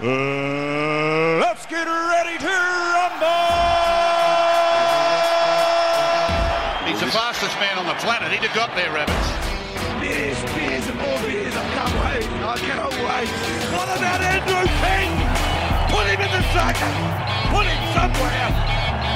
Uh, let's get ready to rumble! He's the fastest man on the planet. He'd have got there, Rabbits. Beers, beers, and more beers. I can't wait. I cannot wait. What about Andrew King? Put him in the second. Put him somewhere.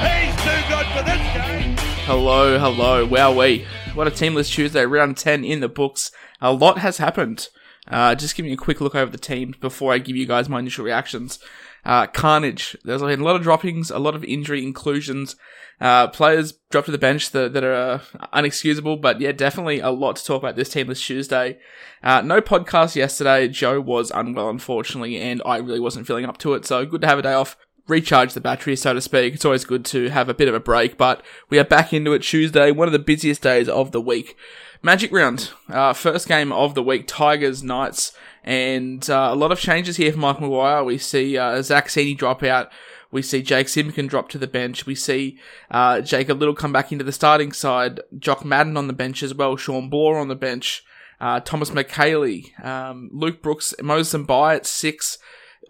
He's too good for this game. Hello, hello, wowee. What a teamless Tuesday, round 10 in the books. A lot has happened. Uh, just giving you a quick look over the teams before I give you guys my initial reactions. Uh, Carnage. There's been a lot of droppings, a lot of injury inclusions. Uh, players dropped to the bench that, that are unexcusable, but yeah, definitely a lot to talk about this team this Tuesday. Uh, no podcast yesterday. Joe was unwell, unfortunately, and I really wasn't feeling up to it, so good to have a day off recharge the battery, so to speak. It's always good to have a bit of a break, but we are back into it Tuesday, one of the busiest days of the week. Magic round, uh, first game of the week, Tigers Knights, and uh, a lot of changes here for Mike Maguire. We see uh, Zach Sini drop out. We see Jake Simpkin drop to the bench. We see uh, Jacob Liddle come back into the starting side. Jock Madden on the bench as well. Shawn Blore on the bench. Uh, Thomas Mikaele, um, Luke Brooks, Moses Mbye at six.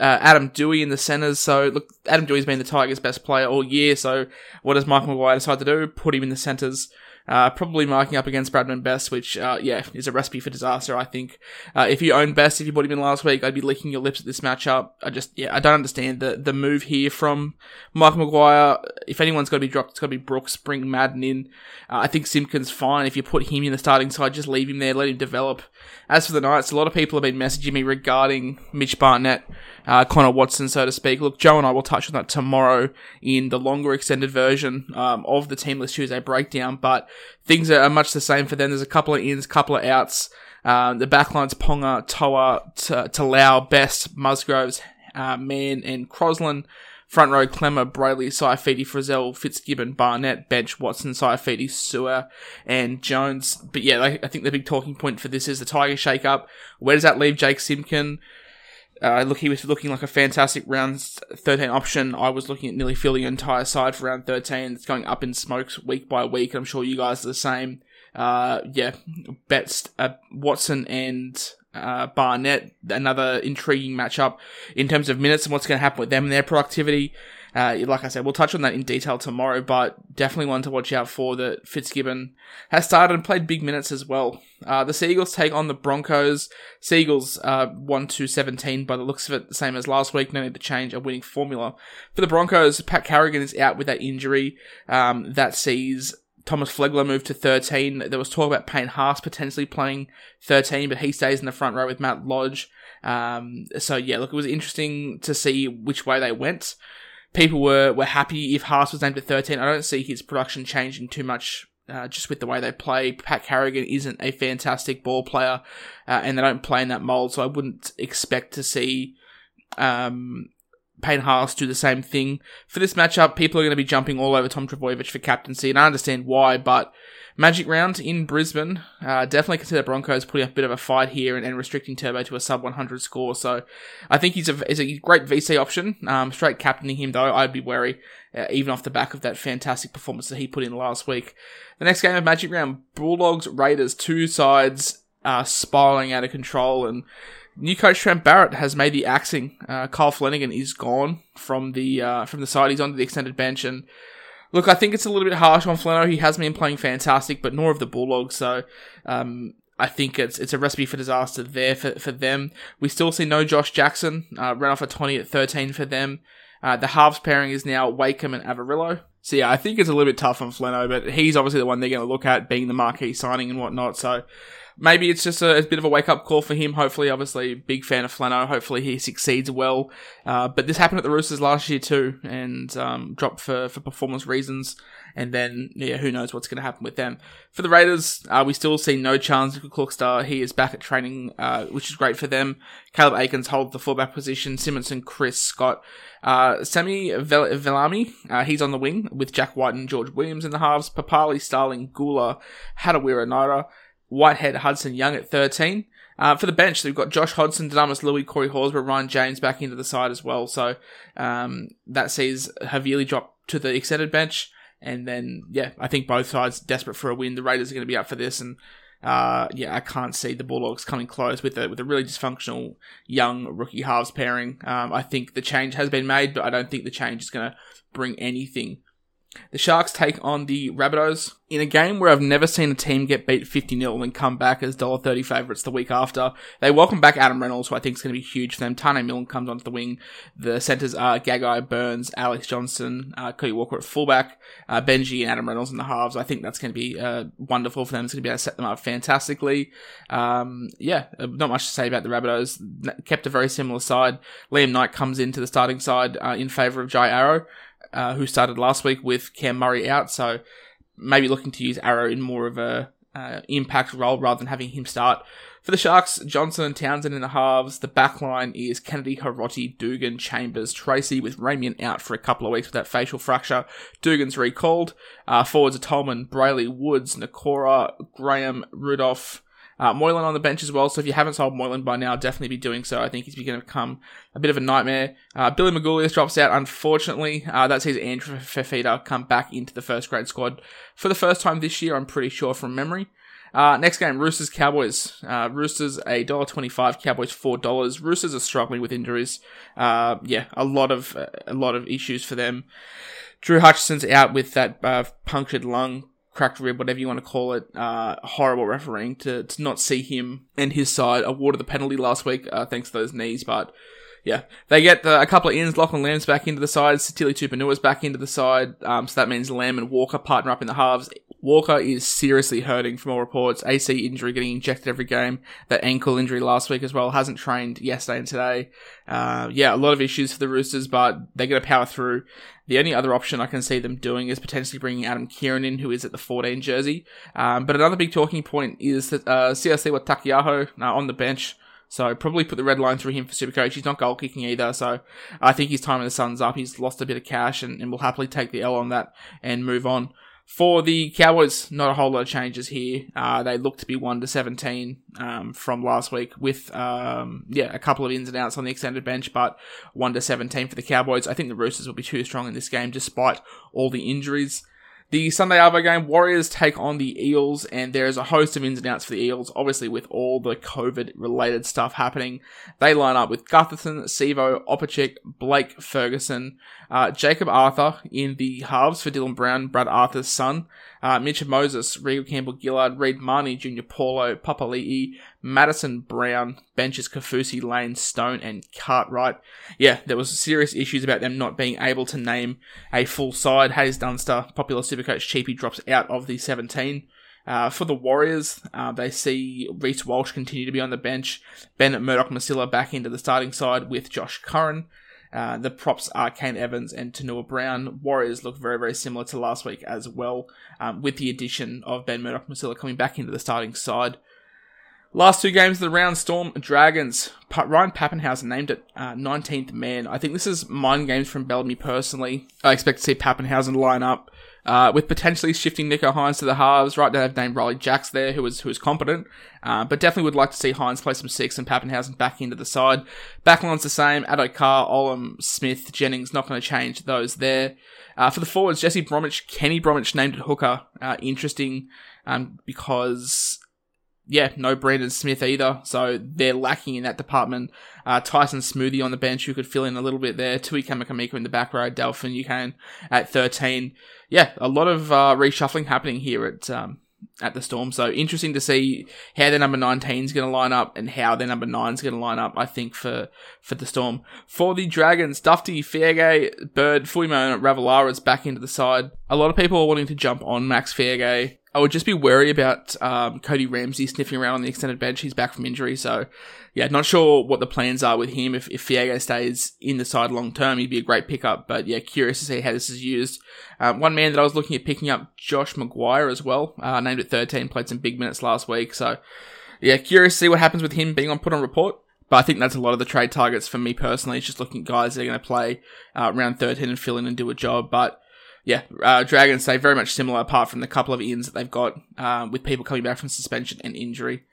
Uh, Adam Doueihi in the centres. So look, Adam Doueihi's been the Tigers' best player all year. So what does Mike Maguire decide to do? Put him in the centres. Uh, probably marking up against Bradman Best, which, uh, yeah, is a recipe for disaster, I think. Uh, if you own Best, if you bought him in last week, I'd be licking your lips at this matchup. I just, yeah, I don't understand the, the move here from Mike Maguire. If anyone's got to be dropped, it's got to be Brooks, bring Madden in. Uh, I think Simpkins fine. If you put him in the starting side, just leave him there, let him develop. As for the Knights, a lot of people have been messaging me regarding Mitch Barnett, uh, Connor Watson, so to speak. Look, Joe and I will touch on that tomorrow in the longer extended version um, of the Teamless Tuesday breakdown, but things are much the same for them. There's a couple of ins, couple of outs. Um, the backline's Ponga, Toa, Talau, Best, Musgroves, uh, Mann, and Crossland. Front row, Klemmer, Brailey, Saifiti, Frizell, Fitzgibbon, Barnett, Bench, Watson, Saifiti, Sewer, and Jones. But yeah, I think the big talking point for this is the Tiger shake up. Where does that leave Jake Simpkin? Uh, look, he was looking like a fantastic round 13 option. I was looking at nearly filling the entire side for round 13. It's going up in smokes week by week. I'm sure you guys are the same. Uh, yeah, bets, uh, Watson and uh, Barnett, another intriguing matchup in terms of minutes and what's going to happen with them and their productivity. Uh, like I said, we'll touch on that in detail tomorrow, but definitely one to watch out for that Fitzgibbon has started and played big minutes as well. Uh, the Seagulls take on the Broncos. Seagulls uh, 1 to 17 by the looks of it, the same as last week. No need to change a winning formula. For the Broncos, Pat Carrigan is out with that injury. Um, that sees Thomas Flegler moved to 13. There was talk about Payne Haas potentially playing 13, but he stays in the front row with Matt Lodge. Um, so yeah, look, it was interesting to see which way they went. People were, were happy if Haas was named at 13. I don't see his production changing too much uh, just with the way they play. Pat Carrigan isn't a fantastic ball player, uh, and they don't play in that mold, so I wouldn't expect to see um, Payne Haas do the same thing. For this matchup, people are going to be jumping all over Tom Trebojevic for captaincy, and I understand why, but Magic round in Brisbane, uh, definitely consider Broncos putting up a bit of a fight here and, and restricting Turbo to a sub 100 score. So I think he's a, he's a great VC option. Um, straight captaining him, though, I'd be wary, uh, even off the back of that fantastic performance that he put in last week. The next game of Magic round, Bulldogs, Raiders, two sides uh, spiraling out of control and New coach Trent Barrett has made the axing. Uh, Kyle Flanagan is gone from the uh, from the side. He's onto the extended bench, and look, I think it's a little bit harsh on Flano. He has been playing fantastic, but nor of the Bulldogs. So um, I think it's it's a recipe for disaster there for, for them. We still see no Josh Jackson. Uh, ran off a twenty at thirteen for them. Uh, the halves pairing is now Wakeham and Averillo. So yeah, I think it's a little bit tough on Flano, but he's obviously the one they're going to look at being the marquee signing and whatnot. So maybe it's just a, a bit of a wake up call for him. Hopefully, obviously, big fan of Flano. Hopefully, he succeeds well. Uh, but this happened at the Roosters last year too, and um, dropped for, for performance reasons. And then, yeah, who knows what's going to happen with them. For the Raiders, uh, we still see no chance of Klokstad. He is back at training, uh, which is great for them. Caleb Aekins holds the fullback position. Simonson, Kris, Scott. Uh, Semi Valemei, uh, he's on the wing with Jack White and George Williams in the halves. Papali, Starling, Guler, Hadawira, Naira. Whitehead, Hudson Young at 13. Uh, for the bench, we've got Josh Hodgson, Dunamis Lui, Corey Horsburgh, Ryan James back into the side as well. So um, that sees Havili drop to the extended bench. And then, yeah, I think both sides desperate for a win. The Raiders are going to be up for this. And uh, yeah, I can't see the Bulldogs coming close with a, with a really dysfunctional young rookie halves pairing. Um, I think the change has been made, but I don't think the change is going to bring anything the Sharks take on the Rabbitohs in a game where I've never seen a team get beat 50 0 and come back as $1.30 favourites the week after. They welcome back Adam Reynolds, who I think is going to be huge for them. Taane Milne comes onto the wing. The centres are Gagai, Burns, Alex Johnson, uh, Cody Walker at fullback, uh, Benji and Adam Reynolds in the halves. I think that's going to be uh, wonderful for them. It's going to be able to set them up fantastically. Um, yeah, uh, not much to say about the Rabbitohs. Kept a very similar side. Liam Knight comes into the starting side uh, in favour of Jai Arrow uh, who started last week with Cam Murray out. So maybe looking to use Arrow in more of a uh, impact role rather than having him start. For the Sharks, Johnson and Townsend in the halves. The back line is Kennedy, Hiroti, Dugan, Chambers, Tracey, with Ramien out for a couple of weeks with that facial fracture. Dugan's recalled. Uh, forwards are Tolman, Brailey, Woods, Nikora, Graham, Rudolf, uh, Moylan on the bench as well, so if you haven't sold Moylan by now, definitely be doing so. I think he's going to become a bit of a nightmare. Uh, Billy Magoulias drops out, unfortunately. Uh, that sees Andrew Fifita come back into the first grade squad for the first time this year, I'm pretty sure from memory. Uh, next game, Roosters Cowboys. Uh, Roosters a dollar twenty-five, Cowboys four dollars. Roosters are struggling with injuries. Uh, yeah, a lot of a lot of issues for them. Drew Hutchison's out with that uh, punctured lung cracked rib, whatever you want to call it, uh, horrible refereeing to, to not see him and his side awarded the penalty last week, uh, thanks to those knees. But yeah, they get the, a couple of ins. Lachlan Lamb's back into the side. Sitili Tupouniua's back into the side. Um, so that means Lamb and Walker partner up in the halves. Walker is seriously hurting from all reports. AC injury getting injected every game. That ankle injury last week as well. Hasn't trained yesterday and today. Uh, yeah, a lot of issues for the Roosters, but they're going to power through. The only other option I can see them doing is potentially bringing Adam Keighran in, who is at the 14 jersey. Um, but another big talking point is that uh, with Taukeiaho uh, on the bench. So probably put the red line through him for Supercoach. He's not goal kicking either, so I think his time in the sun's up. He's lost a bit of cash and, and will happily take the L on that and move on. For the Cowboys, not a whole lot of changes here. Uh, they look to be one to seventeen um, from last week, with um, yeah a couple of ins and outs on the extended bench, but one to seventeen for the Cowboys. I think the Roosters will be too strong in this game, despite all the injuries. The Sunday Arvo game, Warriors take on the Eels, and there is a host of ins and outs for the Eels, obviously with all the COVID related stuff happening. They line up with Gutherson, Sivo, Opacic, Blake Ferguson, uh, Jacob Arthur in the halves for Dylan Brown, Brad Arthur's son, uh, Mitch Moses, Reagan Campbell Gillard, Reed Mahoney Jr., Paulo, Papali'i, Madison Brown, benches Kafusi, Lane, Stone, and Cartwright. Yeah, there was serious issues about them not being able to name a full side. Haze Dunster, popular supercoach Cheapy, drops out of the 17. Uh, for the Warriors, uh, they see Reece Walsh continue to be on the bench. Bennett Murdoch Masila back into the starting side with Josh Curran. Uh, the props are Kane Evans and Taunoa Brown. Warriors look very, very similar to last week as well, um, with the addition of Ben Murdoch Masila coming back into the starting side. Last two games of the round, Storm Dragons. Ryan Papenhuyzen named it uh, 19th man. I think this is mind games from Bellamy personally. I expect to see Papenhuyzen line up uh, with potentially shifting Nicho Hynes to the halves. Right now they've named Riley Jacks there, who was who was competent, uh, but definitely would like to see Hynes play some six and Papenhuyzen back into the side. Backline's the same. Addo Carr, Olam, Smith, Jennings, not going to change those there. Uh, for the forwards, Jesse Bromwich, Kenny Bromwich named it hooker. Uh, interesting um, because yeah, no Brandon Smith either. So they're lacking in that department. Uh, Tyson Smoothie on the bench, who could fill in a little bit there. Tui Kamikamica in the back row. Delphin can at 13. Yeah, a lot of uh, reshuffling happening here at um, at the Storm. So interesting to see how their number 19 is going to line up and how their number 9 is going to line up, I think, for, for the Storm. For the Dragons, Dufty, Feagai, Bird, Fuimo, and Ravalawa is back into the side. A lot of people are wanting to jump on Max Feagai I would just be wary about um, Cody Ramsey sniffing around on the extended bench. He's back from injury, so yeah, not sure what the plans are with him. If, if Feagai stays in the side long term, he'd be a great pickup. But yeah, curious to see how this is used. Um, one man that I was looking at picking up, Josh McGuire as well, uh, named at 13, played some big minutes last week. So yeah, curious to see what happens with him being on put on report. But I think that's a lot of the trade targets for me personally. It's just looking at guys that are going to play uh, round 13 and fill in and do a job. But yeah, uh, Dragons stay very much similar apart from the couple of ins that they've got uh, with people coming back from suspension and injury.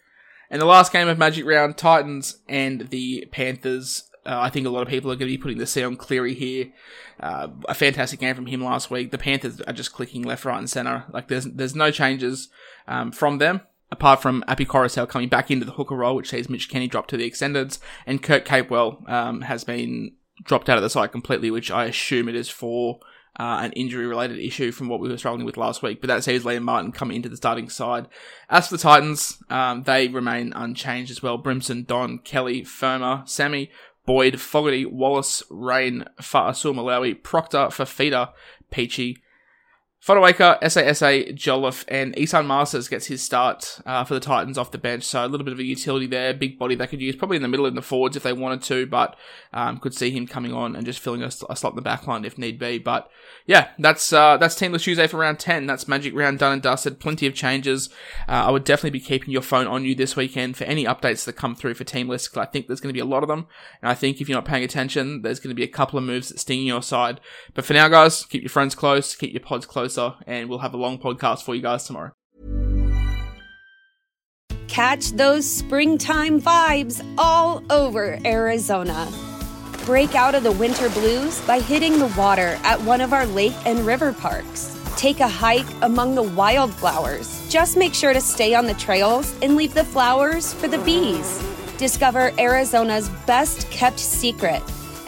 And the last game of Magic Round, Titans and the Panthers. Uh, I think a lot of people are going to be putting the C on Cleary here. Uh, a fantastic game from him last week. The Panthers are just clicking left, right, and center. Like there's there's no changes um, from them apart from Api Koroisau coming back into the hooker role, which sees Mitch Kenny drop to the extendeds, and Kurt Capewell um, has been dropped out of the side completely, which I assume it is for uh, an injury related issue from what we were struggling with last week. But that sees Liam Martin come into the starting side. As for the Titans, um, they remain unchanged as well. Brimson, Don, Kelly, Firma, Sami, Boyd, Fogarty, Wallace, Rain, Fa'asuamaleaui, Proctor, Fifita, Peachey, Fotuaika, SASA, Jolliffe, and Esan Marsters gets his start uh, for the Titans off the bench. So a little bit of a utility there, big body they could use, probably in the middle in the forwards if they wanted to, but um, could see him coming on and just filling a, a, slot in the back line if need be. But yeah, that's uh, that's Teamless Tuesday for round 10. That's Magic Round done and dusted. Plenty of changes. Uh, I would definitely be keeping your phone on you this weekend for any updates that come through for Teamless, because I think there's going to be a lot of them. And I think if you're not paying attention, there's going to be a couple of moves that sting your side. But for now, guys, keep your friends close, keep your pods close closer, and we'll have a long podcast for you guys tomorrow. Catch those springtime vibes all over Arizona. Break out of the winter blues by hitting the water at one of our lake and river parks. Take a hike among the wildflowers. Just make sure to stay on the trails and leave the flowers for the bees. Discover Arizona's best kept secret